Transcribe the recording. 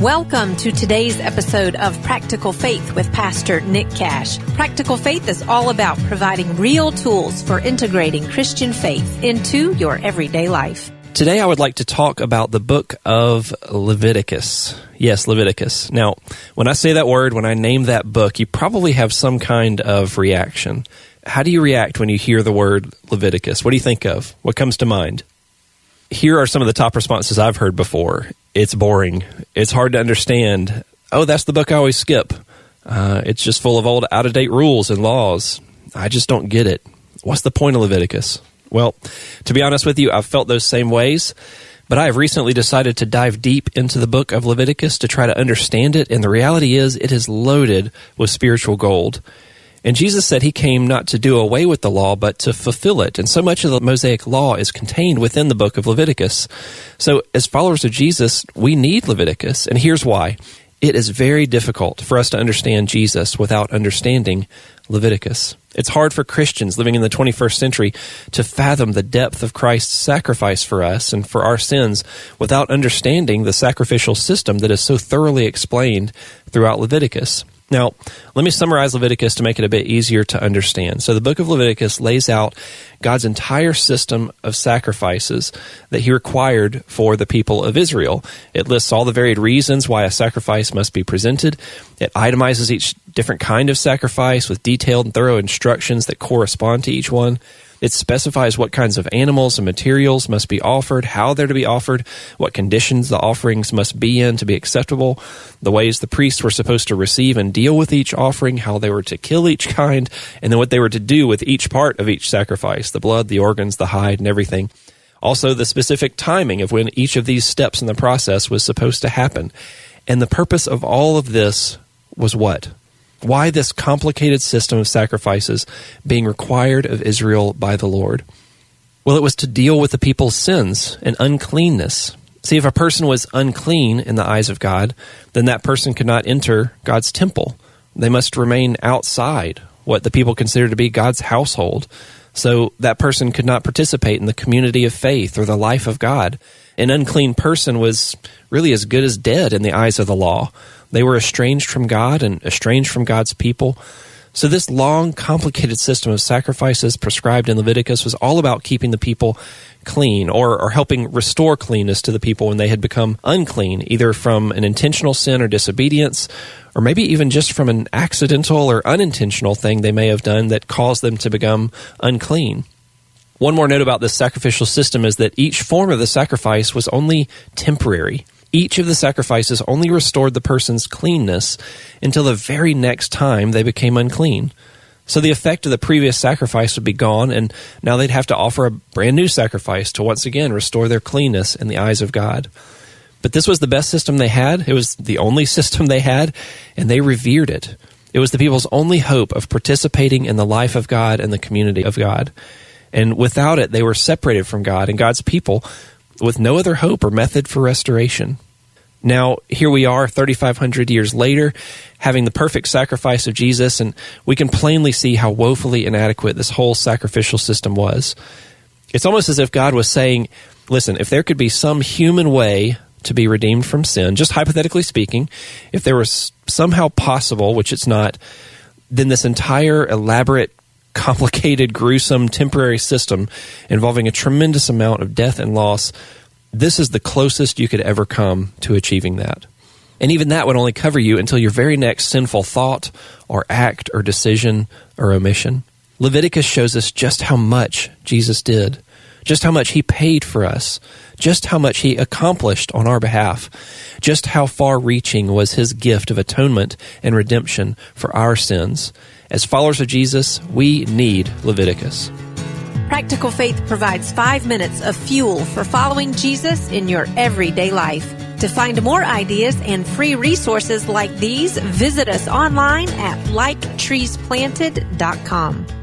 Welcome to today's episode of Practical Faith with Pastor Nick Cash. Practical Faith is all about providing real tools for integrating Christian faith into your everyday life. Today I would like to talk about the book of Leviticus. Yes, Leviticus. Now, when I say that word, when I name that book, you probably have some kind of reaction. How do you react when you hear the word Leviticus? What do you think of? What comes to mind? Here are some of the top responses I've heard before it's boring. It's hard to understand. Oh, that's the book I always skip. Uh, it's just full of old, out of date rules and laws. I just don't get it. What's the point of Leviticus? Well, to be honest with you, I've felt those same ways, but I have recently decided to dive deep into the book of Leviticus to try to understand it, and the reality is it is loaded with spiritual gold. And Jesus said he came not to do away with the law, but to fulfill it. And so much of the Mosaic law is contained within the book of Leviticus. So, as followers of Jesus, we need Leviticus. And here's why it is very difficult for us to understand Jesus without understanding Leviticus. It's hard for Christians living in the 21st century to fathom the depth of Christ's sacrifice for us and for our sins without understanding the sacrificial system that is so thoroughly explained throughout Leviticus. Now, let me summarize Leviticus to make it a bit easier to understand. So, the book of Leviticus lays out God's entire system of sacrifices that He required for the people of Israel. It lists all the varied reasons why a sacrifice must be presented. It itemizes each different kind of sacrifice with detailed and thorough instructions that correspond to each one. It specifies what kinds of animals and materials must be offered, how they're to be offered, what conditions the offerings must be in to be acceptable, the ways the priests were supposed to receive and deal with each offering, how they were to kill each kind, and then what they were to do with each part of each sacrifice the blood, the organs, the hide, and everything. Also, the specific timing of when each of these steps in the process was supposed to happen. And the purpose of all of this was what? Why this complicated system of sacrifices being required of Israel by the Lord? Well, it was to deal with the people's sins and uncleanness. See, if a person was unclean in the eyes of God, then that person could not enter God's temple. They must remain outside what the people consider to be God's household. So that person could not participate in the community of faith or the life of God. An unclean person was really as good as dead in the eyes of the law. They were estranged from God and estranged from God's people. So, this long, complicated system of sacrifices prescribed in Leviticus was all about keeping the people clean or, or helping restore cleanness to the people when they had become unclean, either from an intentional sin or disobedience, or maybe even just from an accidental or unintentional thing they may have done that caused them to become unclean. One more note about this sacrificial system is that each form of the sacrifice was only temporary. Each of the sacrifices only restored the person's cleanness until the very next time they became unclean. So the effect of the previous sacrifice would be gone, and now they'd have to offer a brand new sacrifice to once again restore their cleanness in the eyes of God. But this was the best system they had. It was the only system they had, and they revered it. It was the people's only hope of participating in the life of God and the community of God. And without it, they were separated from God and God's people with no other hope or method for restoration. Now, here we are 3,500 years later, having the perfect sacrifice of Jesus, and we can plainly see how woefully inadequate this whole sacrificial system was. It's almost as if God was saying, listen, if there could be some human way to be redeemed from sin, just hypothetically speaking, if there was somehow possible, which it's not, then this entire elaborate complicated, gruesome, temporary system involving a tremendous amount of death and loss, this is the closest you could ever come to achieving that. And even that would only cover you until your very next sinful thought or act or decision or omission. Leviticus shows us just how much Jesus did, just how much he paid for us, just how much he accomplished on our behalf, just how far reaching was his gift of atonement and redemption for our sins. As followers of Jesus, we need Leviticus. Practical Faith provides five minutes of fuel for following Jesus in your everyday life. To find more ideas and free resources like these, visit us online at liketreesplanted.com.